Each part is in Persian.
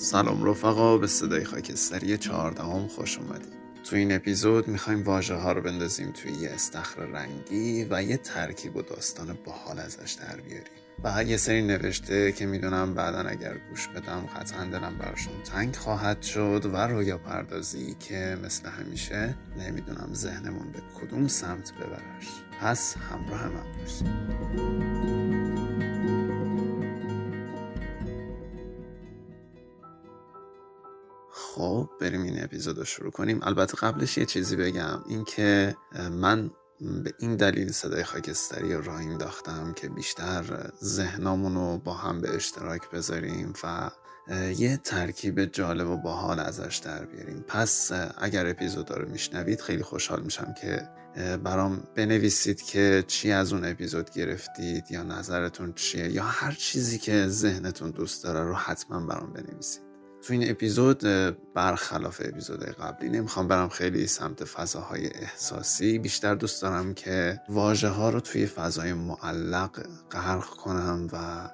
سلام رفقا به صدای خاکستری چهاردهم خوش اومدید. تو این اپیزود می‌خوایم واژه ها رو بندازیم توی یه استخر رنگی و یه ترکیب و داستان باحال ازش در بیاریم. و یه سری نوشته که می‌دونم بعدا اگر گوش بدم قطعا دلم براشون تنگ خواهد شد و رویا پردازی که مثل همیشه نمی‌دونم ذهنمون به کدوم سمت ببرش. پس همراه من باشید. خب بریم این اپیزود رو شروع کنیم. البته قبلش یه چیزی بگم اینکه من به این دلیل صدای خاکستری رو راه انداختم که بیشتر ذهنامون رو با هم به اشتراک بذاریم و یه ترکیب جالب و باحال ازش در بیاریم. پس اگر اپیزود رو میشنوید خیلی خوشحال میشم که برام بنویسید که چی از اون اپیزود گرفتید یا نظرتون چیه یا هر چیزی که ذهنتون دوست داره رو حتما برام بنویسید. تو این اپیزود برخلاف اپیزود قبلی نمی‌خوام برم خیلی سمت فضاهای احساسی. بیشتر دوست دارم که واژه ها رو توی فضای معلق غرق کنم و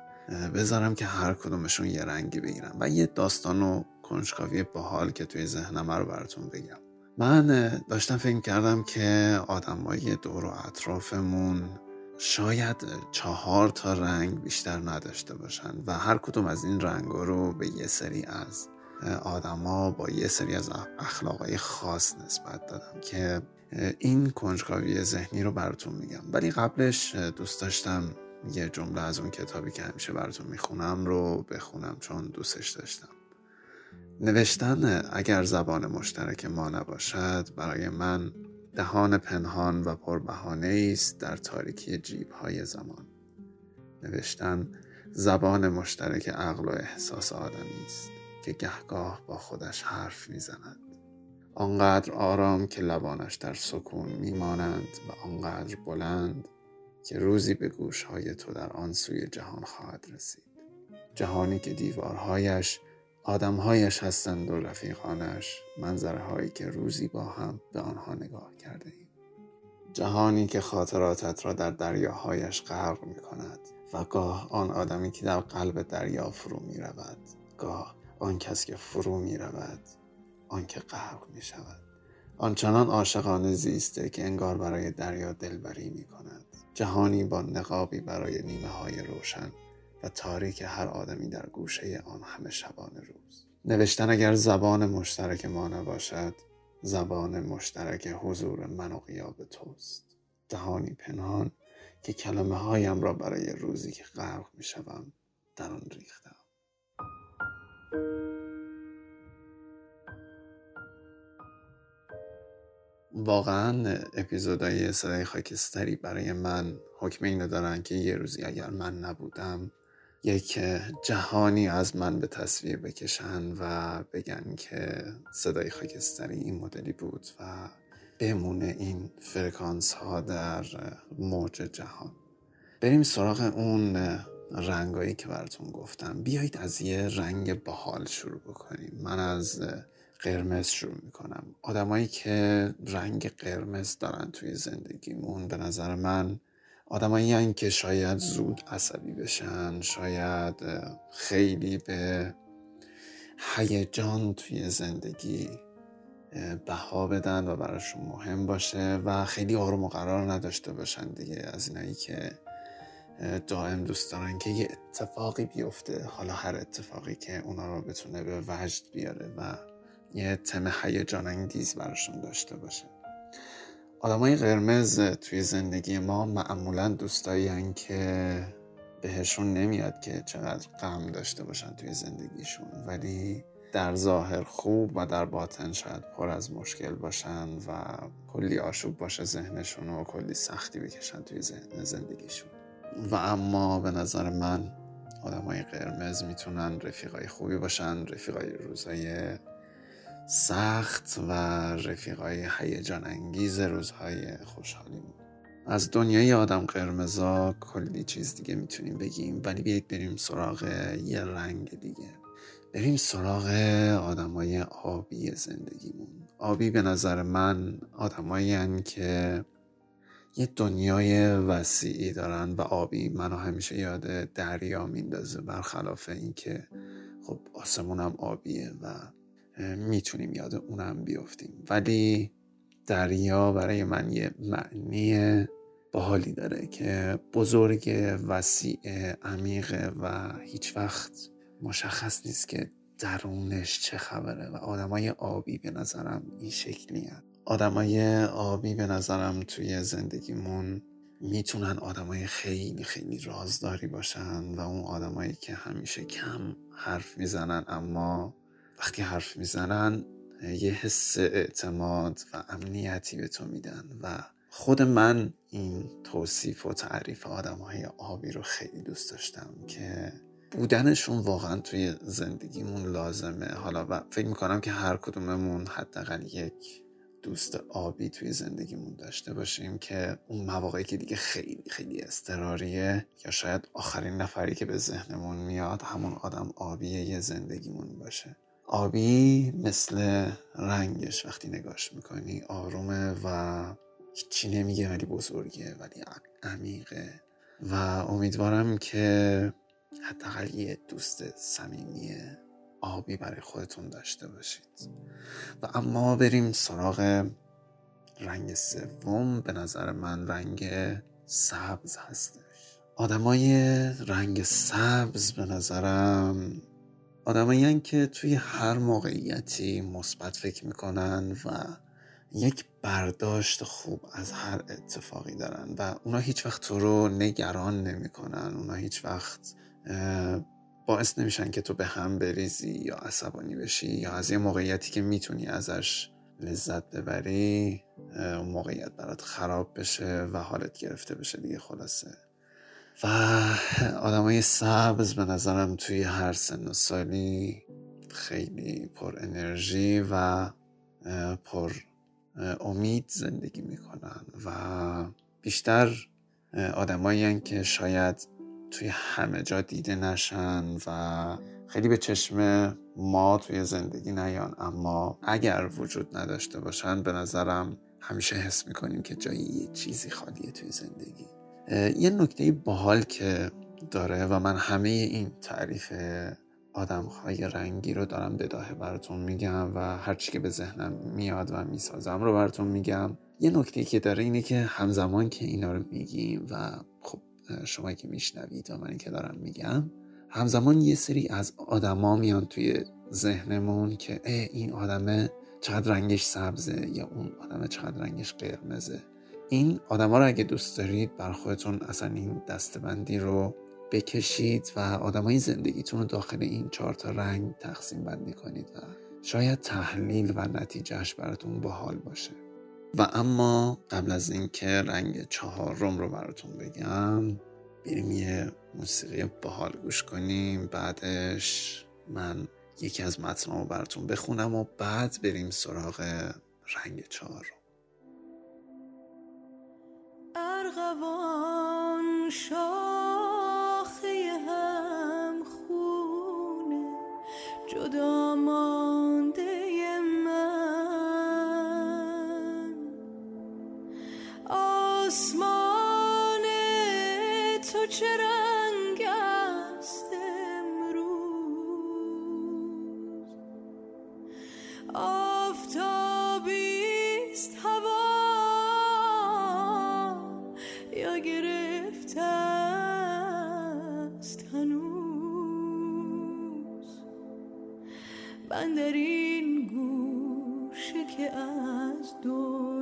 بذارم که هر کدومشون یه رنگی بگیرم. و یه داستان و کنجکاوی باحال که توی ذهنم رو براتون بگم. من داشتم فکر کردم که آدمای دور و اطرافمون شاید چهار تا رنگ بیشتر نداشته باشن و هر کدوم از این رنگ رو به یه سری از آدما با یه سری از اخلاقای خاص نسبت دادم که این کنجکاوی ذهنی رو براتون میگم. ولی قبلش دوست داشتم یه جمله از اون کتابی که همیشه براتون می‌خونم رو بخونم چون دوستش داشتم. نوشتن اگر زبان مشترک ما نباشد برای من دهان پنهان و پربهانه است در تاریکی جیب های زمان. نوشتن زبان مشترک عقل و احساس آدمی است که گهگاه با خودش حرف می‌زند. آنقدر آرام که لبانش در سکون میمانند و آنقدر بلند که روزی به گوشهای تو در آن سوی جهان خواهد رسید. جهانی که دیوارهایش آدمهایش هستند و رفیقانش منظره هایی که روزی با هم به آنها نگاه کرده ایم. جهانی که خاطراتت را در دریاهایش غرق می کند و گاه آن آدمی که در قلب دریا فرو می رود گاه آن کس که فرو می رود آن که غرق می شود آنچنان عاشقانه زیسته که انگار برای دریا دلبری می کند جهانی با نقابی برای نیمه های روشن و تاریک هر آدمی در گوشه آن همه شبان روز. نوشتن اگر زبان مشترک ما نباشد زبان مشترک حضور من و قیاب توست. دهانی پنهان که کلمه هایم را برای روزی که غرق می شوم در آن ریختم. واقعا اپیزودهای صدای خاکستری برای من حکم اینو دارن که یه روزی اگر من نبودم یک جهانی از من به تصویر بکشن و بگن که صدای خاکستری این مدلی بود و بمونه این فرکانس ها در موج جهان. بریم سراغ اون رنگایی که براتون گفتم. بیایید از یه رنگ باحال شروع بکنیم. من از قرمز شروع می‌کنم. آدمایی که رنگ قرمز دارن توی زندگیمون به نظر من آدمایی که شاید زود عصبی بشن شاید خیلی به هیجان توی زندگی بها بدن و براشون مهم باشه و خیلی آروم و قرار نداشته باشن دیگه. از اینایی که دائم دوست دارن که یه اتفاقی بیفته حالا هر اتفاقی که اونا رو بتونه به وجد بیاره و یه تم هیجان انگیز براشون داشته باشه. آدمای قرمز توی زندگی ما معمولا دوستایی که بهشون نمیاد که چقدر غم داشته باشن توی زندگیشون ولی در ظاهر خوب و در باطن شاید پر از مشکل باشن و کلی آشوب باشه ذهنشون و کلی سختی بکشن توی ذهن زندگیشون. و اما به نظر من آدمای قرمز می‌تونن رفیقای خوبی باشن رفیقای روزای سخت و رفیقای هیجان انگیز روزهای خوشحالیمون از دنیای آدم قرمزا کلی چیز دیگه می‌تونیم بگیم ولی بیایید بریم سراغ یه رنگ دیگه. بریم سراغ آدمای آبی زندگیمون. آبی به نظر من آدمایی که یه دنیای وسیعی دارن و آبی منو همیشه یاد دریا میندازه برخلاف اینکه خب آسمونم آبیه و می‌تونیم یاد اونم بیفتیم ولی دریا برای من یه معنی باحالی داره که بزرگ وسیع عمیقه و هیچ وقت مشخص نیست که درونش چه خبره و آدمای آبی به نظرم این شکلی هن. آدمای آبی به نظرم توی زندگیمون می‌تونن آدمای خیلی خیلی رازداری باشن و اون آدمایی که همیشه کم حرف می‌زنن اما وقتی حرف می‌زنن یه حس اعتماد و امنیتی به تو میدن و خود من این توصیف و تعریف آدم های آبی رو خیلی دوست داشتم که بودنشون واقعا توی زندگیمون لازمه. حالا و فکر می‌کنم که هر کدوممون حداقل یک دوست آبی توی زندگیمون داشته باشیم که اون مواقعی که دیگه خیلی خیلی استراریه یا شاید آخرین نفری که به ذهنمون میاد همون آدم آبیه یه زندگیمون باشه. آبی مثل رنگش وقتی نگاش می‌کنی آرومه و هیچی نمیگه ولی بزرگه ولی عمیقه. و امیدوارم که حداقل یه دوست صمیمی آبی برای خودتون داشته باشید. و اما بریم سراغ رنگ سوم. به نظر من رنگ سبز هستش. آدمای رنگ سبز به نظرم آدمایی که توی هر موقعیتی مثبت فکر می‌کنن و یک برداشت خوب از هر اتفاقی دارن و اونا هیچ وقت تو رو نگران نمی‌کنن. اونا هیچ وقت باعث نمیشن که تو به هم بریزی یا عصبانی بشی یا از یه موقعیتی که می‌تونی ازش لذت ببری اون موقعیت برات خراب بشه و حالت گرفته بشه دیگه خلاصه. و آدمای سبز به نظرم توی هر سن و سالی خیلی پر انرژی و پر امید زندگی می‌کنن و بیشتر آدمایی که شاید توی همه جا دیده نشن و خیلی به چشم ما توی زندگی نیان. اما اگر وجود نداشته باشن به نظرم همیشه حس می‌کنیم که جایی یه چیزی خالیه توی زندگی. یه نکته باحال که داره و من همه این تعریف آدم های رنگی رو دارم بداهه براتون میگم و هرچی که به ذهنم میاد و می‌سازم رو براتون میگم. یه نکته که داره اینه که همزمان که اینا رو میگیم و خب شما که میشنوید و من که دارم میگم همزمان یه سری از آدما میان توی ذهنمون که این آدمه چقدر رنگش سبزه یا اون آدمه چقدر رنگش قرمزه. این آدما رو اگه دوست دارید بر خودتون اصلا این دستبندی رو بکشید و آدمای زندگیتون رو داخل این چهار تا رنگ تقسیم بندی کنید و شاید تحلیل و نتیجهش براتون باحال باشه. و اما قبل از اینکه رنگ چهارم رو براتون بگم بریم یه موسیقی باحال گوش کنیم. بعدش من یکی از متنها رو براتون بخونم و بعد بریم سراغ رنگ چهارم. ارغوان شاخه هم خونه. جدا مانده من در این گوشه که از دنیا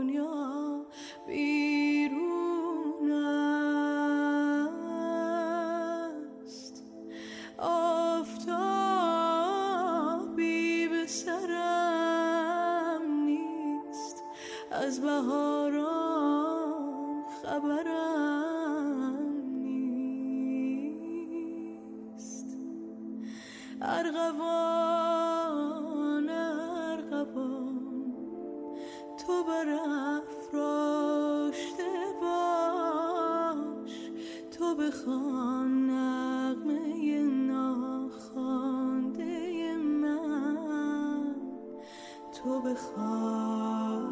تو بخوام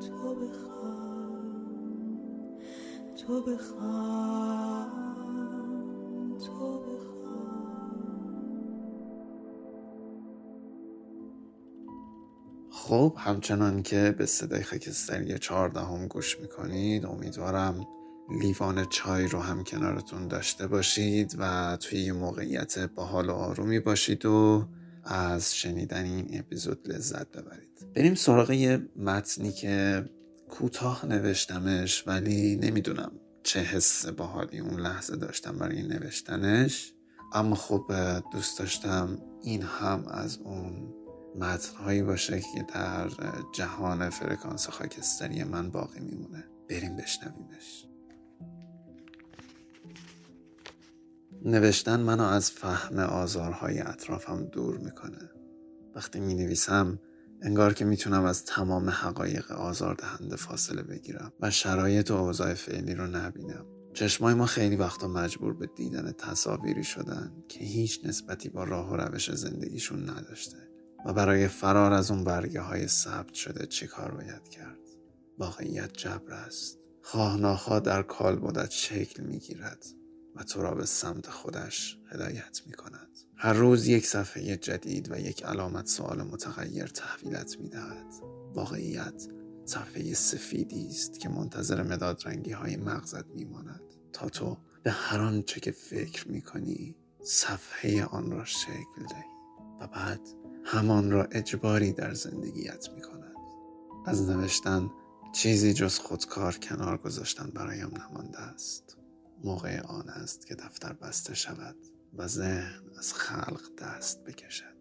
تو بخوام تو بخوام تو بخوام خب همچنان که به صدای خاکستری چهاردهم گوش می‌کنید امیدوارم لیوان چای رو هم کنارتون داشته باشید و توی یه موقعیت باحال و آرومی باشید و از شنیدن این اپیزود لذت ببرید. بریم سراغ یه متنی که کوتاه نوشتمش ولی نمی‌دونم چه حس باحالی اون لحظه داشتم برای نوشتنش. اما خب دوست داشتم این هم از اون متنهایی باشه که در جهان فرکانس خاکستری من باقی میمونه. بریم بشنویمش. نوشتن منو از فهم آزارهای اطرافم دور می‌کنه. وقتی می نویسم انگار که می‌تونم از تمام حقایق آزاردهنده فاصله بگیرم و شرایط و اوضاع فعلی رو نبینم. چشمای ما خیلی وقتا مجبور به دیدن تصاویری شدن که هیچ نسبتی با راه و روش زندگیشون نداشته و برای فرار از اون برگه های ثبت شده چی کار باید کرد؟ واقعیت جبر است. خواه ناخواه در کال بودت شکل می‌گیرد. و تو را به سمت خودش هدایت می کند. هر روز یک صفحه جدید و یک علامت سوال متغیر تحویلت می دهد. واقعیت صفحه سفیدی است که منتظر مداد رنگی های مغزت می ماند تا تو به هر آنچه که فکر می کنی صفحه آن را شکل دهی و بعد همان را اجباری در زندگیت می کند. از نوشتن چیزی جز خودکار کنار گذاشتن برایم نمانده است. موقع آن است که دفتر بسته شود و ذهن از خلق دست بکشد.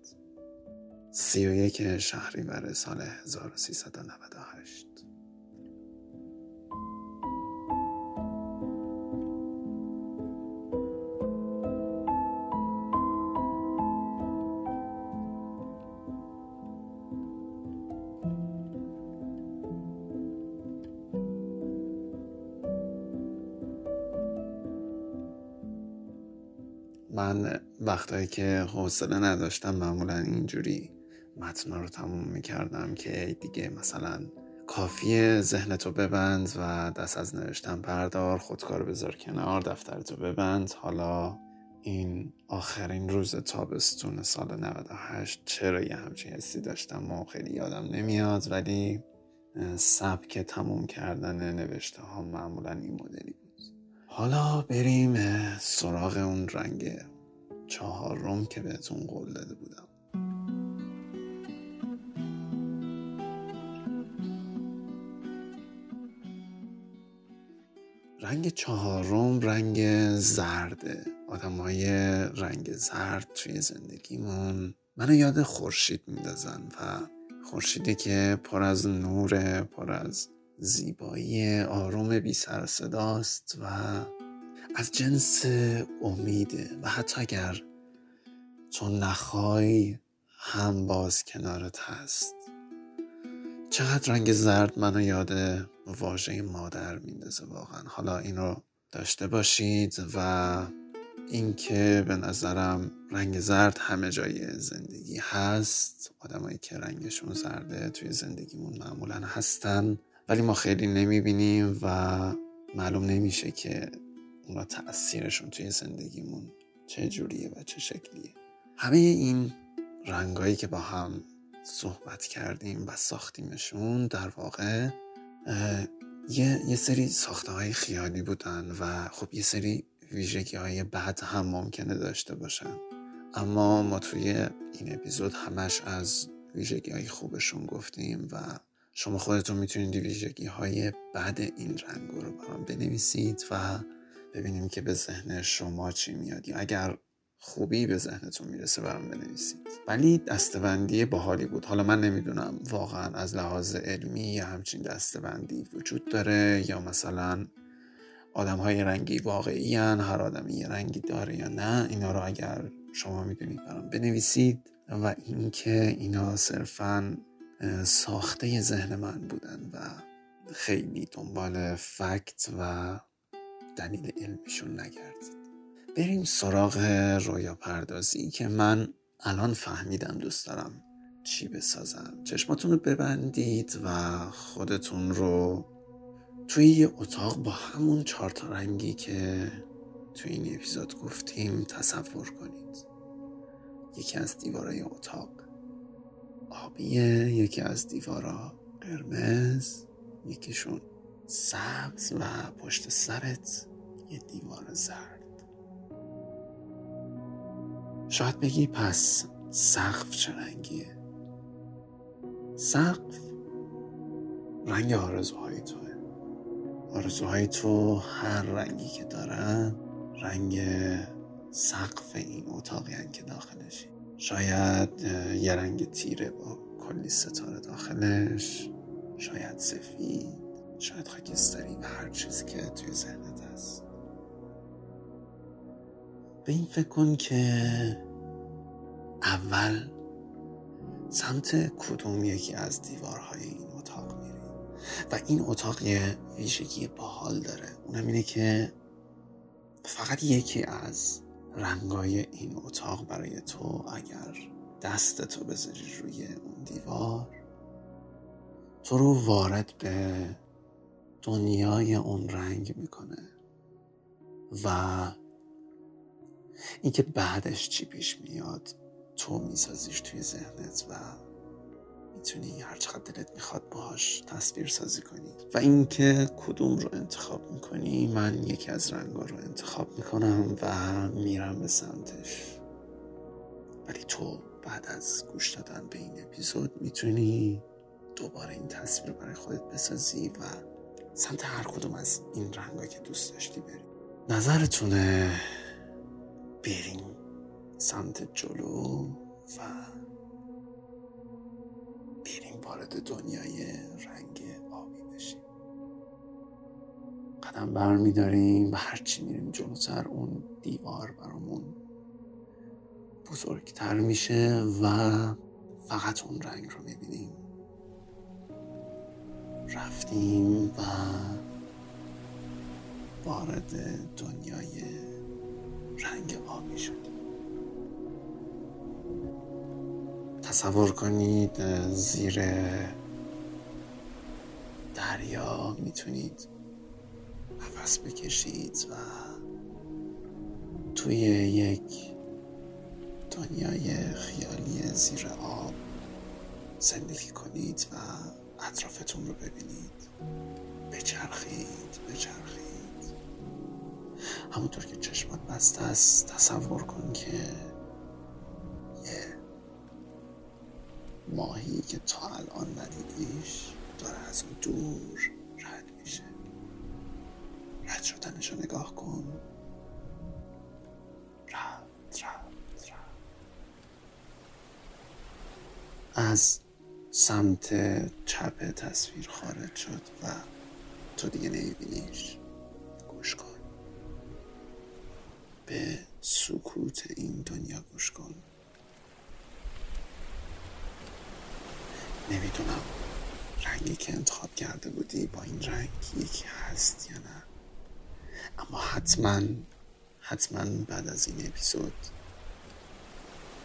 سی و یک شهریور سال 1398 من وقتایی که حوصله نداشتم معمولا اینجوری متنا رو تموم می‌کردم که دیگه مثلا کافیه ذهنتو ببند و دست از نوشتن بردار خودکار بذار کنار دفترتو ببند. حالا این آخرین روز تابستون سال 98 چرا یه همچین حسی داشتم و خیلی یادم نمیاد ولی سبک تموم کردن نوشته ها معمولا این مدلی حالا بریم سراغ اون رنگ چهارم که بهتون قول داده بودم. رنگ چهارم رنگ زرده. آدم های رنگ زرد توی زندگیمون منو یاد خورشید میندازن و خورشیدی که پر از نور پر از زیبایی آروم بی سر صداست و از جنس امیده و حتی اگر تو نخوای هم باز کنارت هست. چقدر رنگ زرد منو یاد واژه مادر میندازه واقعا. حالا این رو داشته باشید و اینکه به نظرم رنگ زرد همه جای زندگی هست. آدمایی که رنگشون زرده توی زندگیمون معمولا هستن. ولی ما خیلی نمی‌بینیم و معلوم نمیشه که اونا تاثیرشون توی زندگیمون چه جوریه و چه شکلیه. همه این رنگایی که با هم صحبت کردیم و ساختیمشون در واقع یه, یه سری ساخته های خیالی بودن و خب یه سری ویژگی های بد هم ممکنه داشته باشن. اما ما توی این اپیزود همش از ویژگی های خوبشون گفتیم و شما خودتون می‌تونید ویژگی های بد این رنگ رو برام بنویسید و ببینیم که به ذهن شما چی میاد اگر خوبی به ذهنتون می‌رسه برام بنویسید. ولی دستبندی باحالی بود. حالا من نمی‌دونم واقعا از لحاظ علمی یا همچین دستبندی وجود داره یا مثلا آدم های رنگی واقعی هن. هر آدمی یه رنگی داره یا نه اینا رو اگر شما می‌دونید برام بنویسید. و اینکه اینا صرفا ساخته ذهن من بودن و خیلی دنبال فکت و دلیل علمیشون نگردید. بریم سراغ رویا پردازی که من الان فهمیدم دوست دارم چی بسازم. چشماتون رو ببندید و خودتون رو توی یه اتاق با همون چهار رنگی که توی این اپیزود گفتیم تصور کنید. یکی از دیوارای اتاق. آبیه یکی از دیوارا قرمز یکیشون سبز و پشت سرت یه دیوار زرد. شاید بگی پس سقف چه رنگیه؟ سقف رنگ آرزوهای توه. آرزوهای تو هر رنگی که دارن رنگ سقف این اتاقی که داخلشی. شاید یه رنگ تیره با کلی ستاره داخلش شاید سفید شاید خاکستری و هر چیزی که توی ذهنت هست. به این فکر کن که اول سمت کدوم یکی از دیوارهای این اتاق میری و این اتاق یه ویژگی باحال داره. اونم اینه که فقط یکی از رنگای این اتاق برای تو اگر دستتو بذاری روی اون دیوار تو رو وارد به دنیای اون رنگ می‌کنه و اینکه بعدش چی پیش میاد تو میسازیش توی ذهنت و می‌تونی هر چقدر دلت می‌خواد باش تصویر سازی کنی. و اینکه کدوم رو انتخاب می‌کنی من یکی از رنگا رو انتخاب می‌کنم و میرم به سمتش. ولی تو بعد از گوش دادن به این اپیزود می‌تونی دوباره این تصویر برای خودت بسازی و سمت هر کدوم از این رنگا که دوست داشتی بری. نظرتونه بریم سمت جلو و وارد دنیای رنگ آبی بشیم. قدم بر میداریم و هرچی میریم جلوتر اون دیوار برامون بزرگتر میشه و فقط اون رنگ رو می‌بینیم. رفتیم و وارد دنیای رنگ آبی شدیم. تصور کنید زیر دریا می‌تونید نفس بکشید و توی یک دنیای خیالی زیر آب زندگی کنید و اطرافتون رو ببینید. بچرخید بچرخید. همونطور که چشمات بسته است تصور کن که ماهی که تا الان ندیدیش داره از اون دور رد میشه. رد شدنش رو نگاه کن. رد رد رد. از سمت چپ تصویر خارج شد و تو دیگه نمیبینیش. گوش کن. به سکوت این دنیا گوش کن. نمی‌دونم. رنگی که انتخاب کرده بودی با این رنگ یکی هست یا نه؟ اما حتما حتما بعد از این اپیزود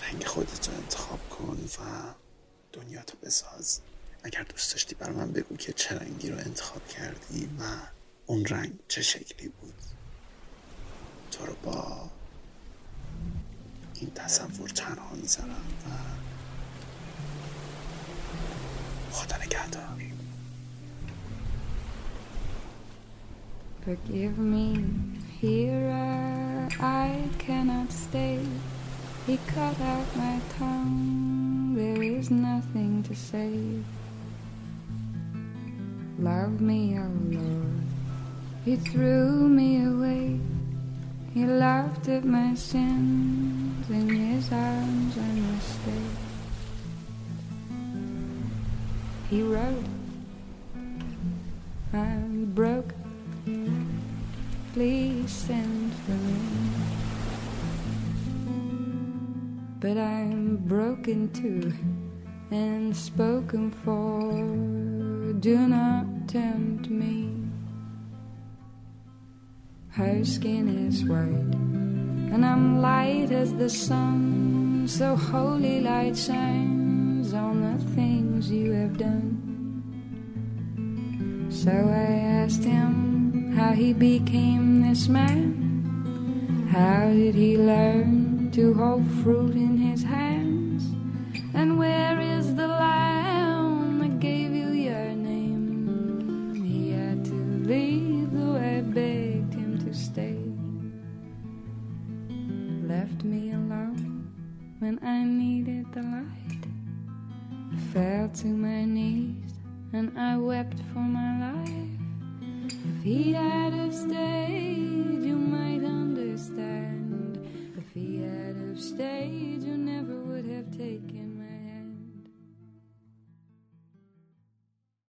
رنگ خودت رو انتخاب کن و دنیاتو بساز. اگر دوست داشتی برای من بگو که چه رنگی رو انتخاب کردی و اون رنگ چه شکلی بود. تو رو با این تصور تنها می‌ذارم و Forgive me, here I cannot stay. He cut out my tongue, there is nothing to say. Love me, oh Lord. He threw me away. He laughed at my sins, in his arms I must stay. He wrote, I'm broke, please send for me. But I'm broken too and spoken for, do not tempt me. Her skin is white, and I'm light as the sun, so holy light shines on the things you have done. So I asked him how he became this man. How did he learn to hold fruit in his hands And where is the lamb that gave you your name? He had to leave, though I begged him to stay. Left me alone when I needed the light fell to my knees and I wept for my life. If he had have stayed, you might understand. If he had have stayed,